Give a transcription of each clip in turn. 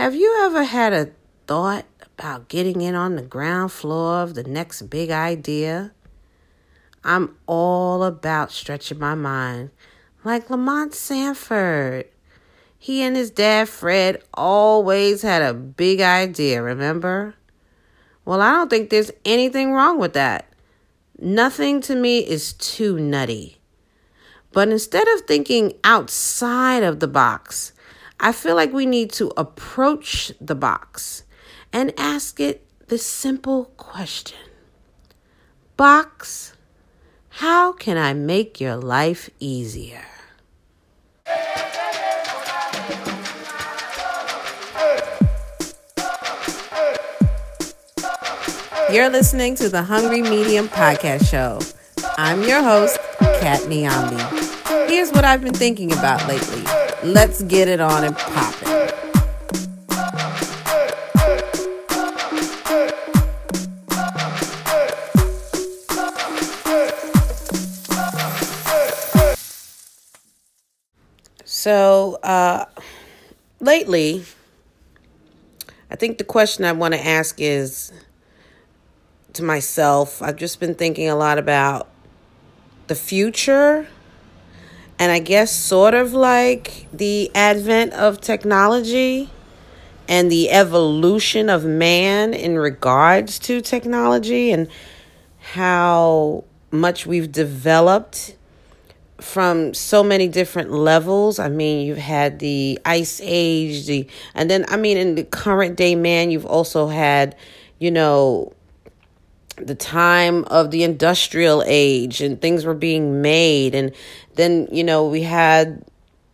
Have you ever had a thought about getting in on the ground floor of the next big idea? I'm all about stretching my mind, like Lamont Sanford. He and his dad, Fred, always had a big idea, remember? Well, I don't think there's anything wrong with that. Nothing to me is too nutty. But instead of thinking outside of the box, I feel like we need to approach the box and ask it this simple question Box, how can I make your life easier? You're listening to the Hungry Medium Podcast Show. I'm your host, Kat Niambi. Here's what I've been thinking about lately. Let's get it on and pop it. So, uh, lately, I think the question I want to ask is to myself, I've just been thinking a lot about the future and I guess sort of like the advent of technology and the evolution of man in regards to technology and how much we've developed from so many different levels. I mean, you've had the ice age, the and then I mean in the current day man, you've also had, you know, the time of the industrial age and things were being made and then you know we had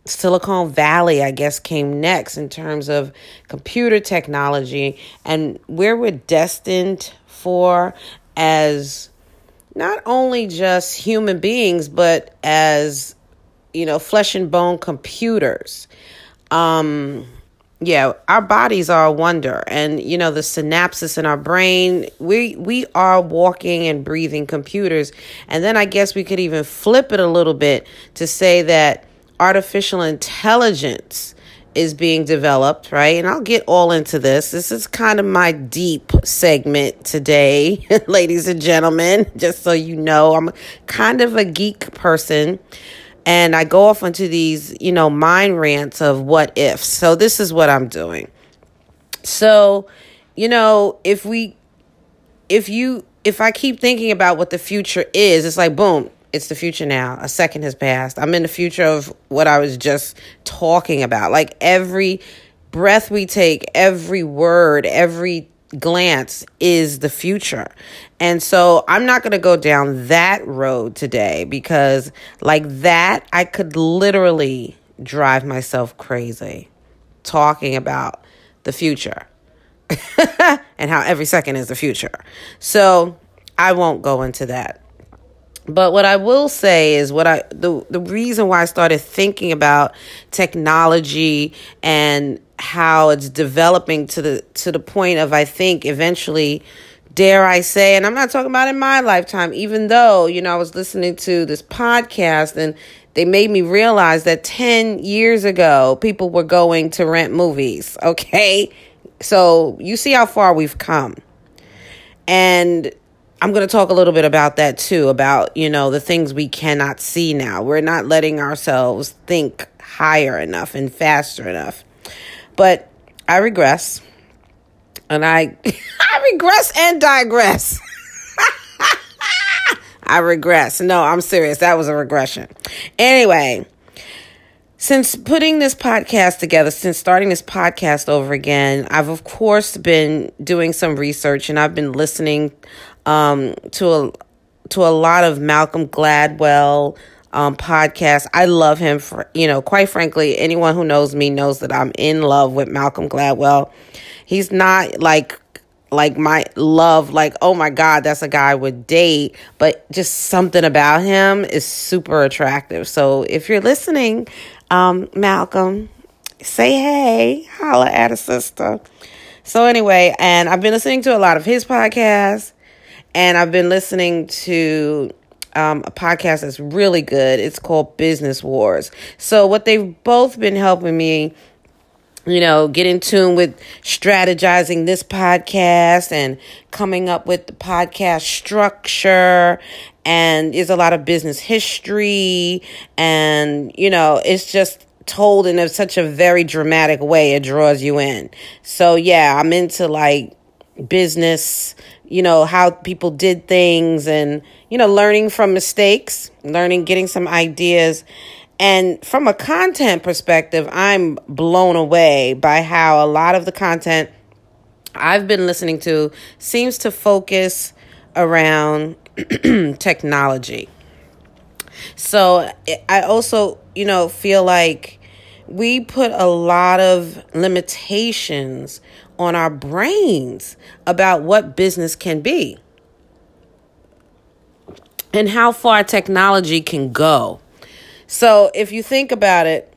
Silicon Valley, I guess, came next in terms of computer technology and where we're destined for as not only just human beings, but as, you know, flesh and bone computers. Um, yeah, our bodies are a wonder, and you know the synapses in our brain. We we are walking and breathing computers, and then I guess we could even flip it a little bit to say that artificial intelligence is being developed, right? And I'll get all into this. This is kind of my deep segment today, ladies and gentlemen. Just so you know, I'm kind of a geek person and I go off into these, you know, mind rants of what ifs. So this is what I'm doing. So, you know, if we if you if I keep thinking about what the future is, it's like boom, it's the future now. A second has passed. I'm in the future of what I was just talking about. Like every breath we take, every word, every glance is the future. And so I'm not going to go down that road today because, like that, I could literally drive myself crazy talking about the future and how every second is the future. So I won't go into that. But what I will say is what I the the reason why I started thinking about technology and how it's developing to the to the point of I think eventually dare I say, and I'm not talking about in my lifetime, even though, you know, I was listening to this podcast and they made me realize that 10 years ago, people were going to rent movies, okay? So you see how far we've come. And I'm going to talk a little bit about that too, about, you know, the things we cannot see now. We're not letting ourselves think higher enough and faster enough. But I regress and I I regress and digress. I regress. No, I'm serious. That was a regression. Anyway, since putting this podcast together, since starting this podcast over again, I've of course been doing some research and I've been listening um, to a to a lot of Malcolm Gladwell um, podcast. I love him for you know, quite frankly, anyone who knows me knows that I'm in love with Malcolm Gladwell. He's not like like my love like oh my god that's a guy I would date but just something about him is super attractive so if you're listening um malcolm say hey holla at a sister so anyway and i've been listening to a lot of his podcasts and i've been listening to um, a podcast that's really good it's called business wars so what they've both been helping me you know, get in tune with strategizing this podcast and coming up with the podcast structure. And there's a lot of business history. And, you know, it's just told in a, such a very dramatic way. It draws you in. So, yeah, I'm into like business, you know, how people did things and, you know, learning from mistakes, learning, getting some ideas. And from a content perspective, I'm blown away by how a lot of the content I've been listening to seems to focus around technology. So I also, you know, feel like we put a lot of limitations on our brains about what business can be and how far technology can go. So if you think about it,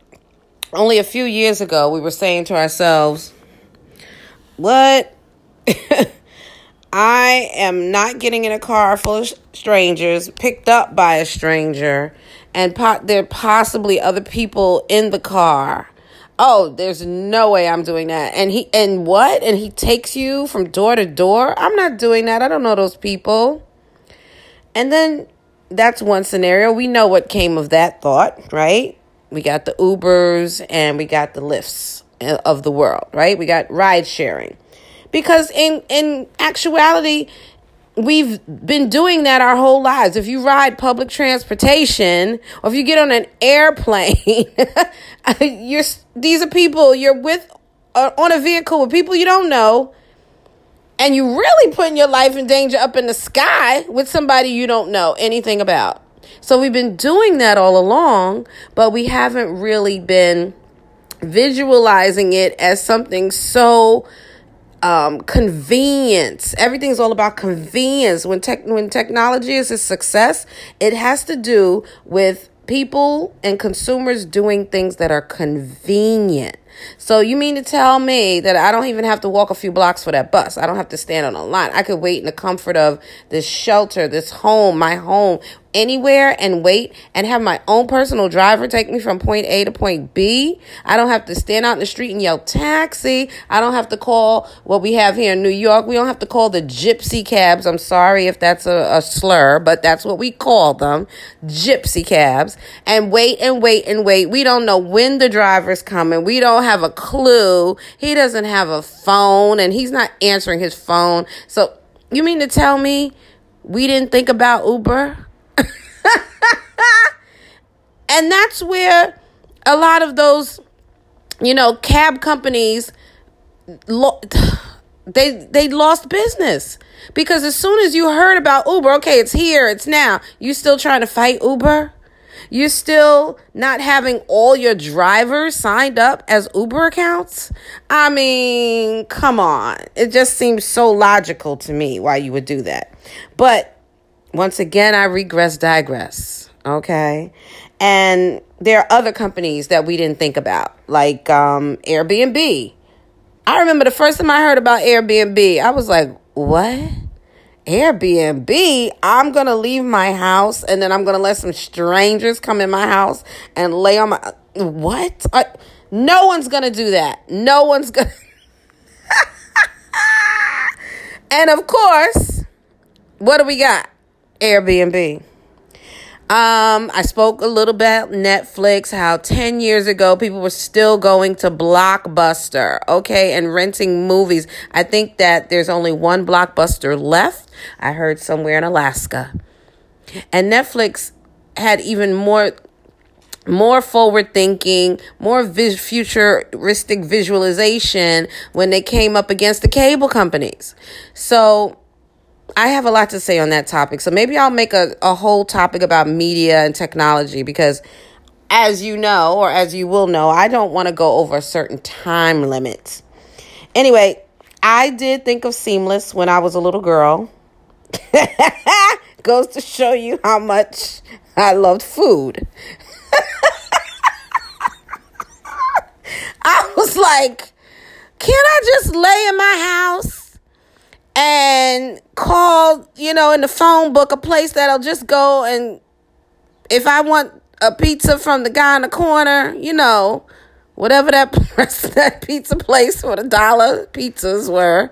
only a few years ago, we were saying to ourselves, What? I am not getting in a car full of strangers, picked up by a stranger, and po- there are possibly other people in the car. Oh, there's no way I'm doing that. And he and what? And he takes you from door to door? I'm not doing that. I don't know those people. And then that's one scenario. We know what came of that thought, right? We got the Ubers and we got the Lyfts uh, of the world, right? We got ride sharing. Because in in actuality, we've been doing that our whole lives. If you ride public transportation or if you get on an airplane, you're these are people you're with uh, on a vehicle with people you don't know and you really putting your life in danger up in the sky with somebody you don't know anything about. So we've been doing that all along, but we haven't really been visualizing it as something so um, convenience. Everything's all about convenience. When tech when technology is a success, it has to do with people and consumers doing things that are convenient. So you mean to tell me that I don't even have to walk a few blocks for that bus? I don't have to stand on a line. I could wait in the comfort of this shelter, this home, my home, anywhere and wait and have my own personal driver take me from point A to point B. I don't have to stand out in the street and yell taxi. I don't have to call what we have here in New York. We don't have to call the gypsy cabs. I'm sorry if that's a, a slur, but that's what we call them gypsy cabs. And wait and wait and wait. We don't know when the driver's coming. We don't have a clue. He doesn't have a phone and he's not answering his phone. So you mean to tell me we didn't think about Uber? and that's where a lot of those, you know, cab companies, lo- they they lost business because as soon as you heard about Uber, okay, it's here, it's now. You still trying to fight Uber? You're still not having all your drivers signed up as Uber accounts? I mean, come on. It just seems so logical to me why you would do that. But once again, I regress, digress. Okay. And there are other companies that we didn't think about, like um, Airbnb. I remember the first time I heard about Airbnb, I was like, what? Airbnb? I'm going to leave my house and then I'm going to let some strangers come in my house and lay on my. What? I, no one's going to do that. No one's going to. and of course, what do we got? Airbnb. Um, I spoke a little bit Netflix, how 10 years ago people were still going to Blockbuster, okay, and renting movies. I think that there's only one Blockbuster left. I heard somewhere in Alaska. And Netflix had even more more forward thinking, more vis- futuristic visualization when they came up against the cable companies. So I have a lot to say on that topic. So maybe I'll make a, a whole topic about media and technology because, as you know, or as you will know, I don't want to go over a certain time limit. Anyway, I did think of Seamless when I was a little girl. Goes to show you how much I loved food. I was like, can I just lay in my house? And call, you know, in the phone book a place that'll just go and if I want a pizza from the guy in the corner, you know, whatever that that pizza place for the dollar pizzas were.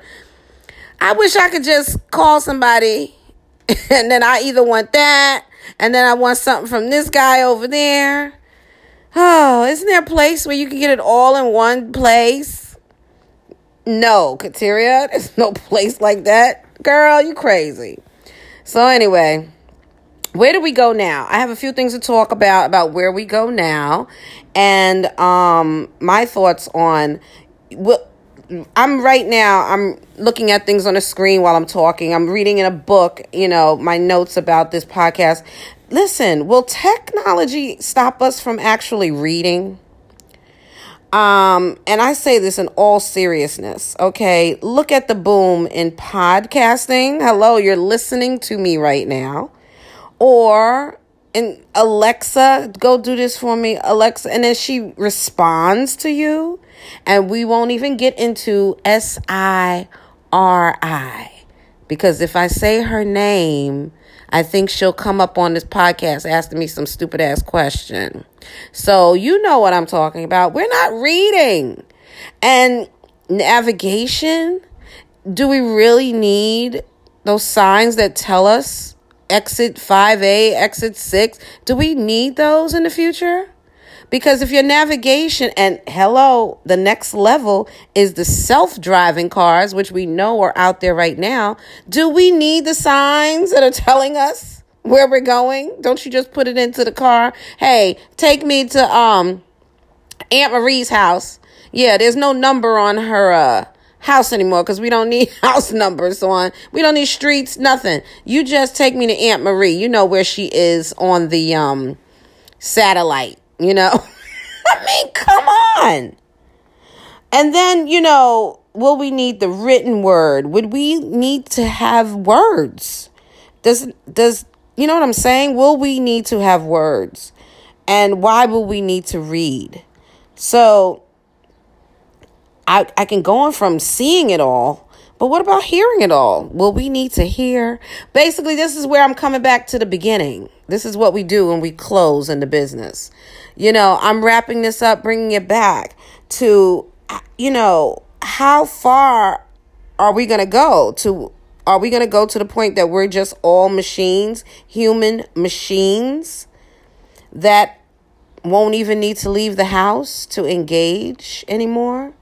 I wish I could just call somebody and then I either want that and then I want something from this guy over there. Oh, isn't there a place where you can get it all in one place? No, Kateria, there's no place like that. Girl, you crazy. So anyway, where do we go now? I have a few things to talk about about where we go now and um my thoughts on what I'm right now I'm looking at things on a screen while I'm talking. I'm reading in a book, you know, my notes about this podcast. Listen, will technology stop us from actually reading? Um, and I say this in all seriousness, okay? Look at the boom in podcasting. Hello, you're listening to me right now. Or and Alexa, go do this for me, Alexa, and then she responds to you, and we won't even get into S I R I because if I say her name, I think she'll come up on this podcast asking me some stupid ass question. So you know what I'm talking about. We're not reading. And navigation, do we really need those signs that tell us exit 5A, exit 6? Do we need those in the future? Because if your navigation and hello, the next level is the self driving cars, which we know are out there right now. Do we need the signs that are telling us where we're going? Don't you just put it into the car? Hey, take me to um Aunt Marie's house. Yeah, there's no number on her uh house anymore because we don't need house numbers on we don't need streets nothing you just take me to aunt marie you know where she is on the um satellite you know? I mean, come on. And then, you know, will we need the written word? Would we need to have words? Does does you know what I'm saying? Will we need to have words? And why will we need to read? So I I can go on from seeing it all, but what about hearing it all? Will we need to hear? Basically, this is where I'm coming back to the beginning. This is what we do when we close in the business. You know, I'm wrapping this up, bringing it back to, you know, how far are we going to go to are we going to go to the point that we're just all machines, human machines that won't even need to leave the house to engage anymore?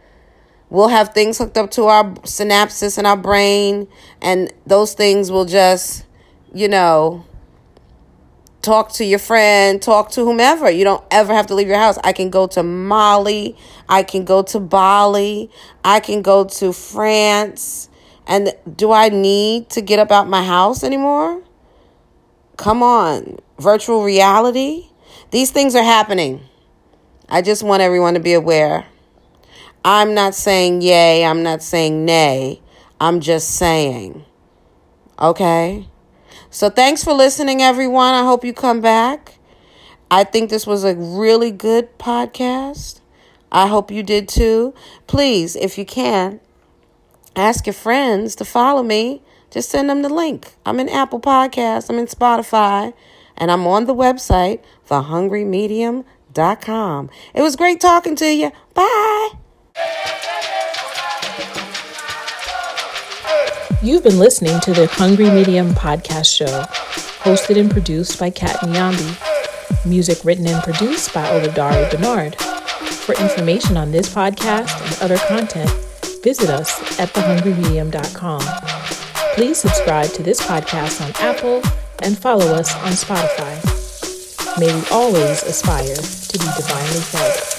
We'll have things hooked up to our synapses in our brain, and those things will just, you know, talk to your friend, talk to whomever. You don't ever have to leave your house. I can go to Mali, I can go to Bali, I can go to France. And do I need to get up out my house anymore? Come on. Virtual reality? These things are happening. I just want everyone to be aware. I'm not saying yay, I'm not saying nay. I'm just saying. Okay? So thanks for listening, everyone. I hope you come back. I think this was a really good podcast. I hope you did too. Please, if you can, ask your friends to follow me. Just send them the link. I'm in Apple Podcasts, I'm in Spotify, and I'm on the website, thehungrymedium.com. It was great talking to you. Bye. You've been listening to the Hungry Medium podcast show, hosted and produced by Kat Nyambi. Music written and produced by Oludare Bernard. For information on this podcast and other content, visit us at thehungrymedium.com. Please subscribe to this podcast on Apple and follow us on Spotify. May we always aspire to be divinely fed.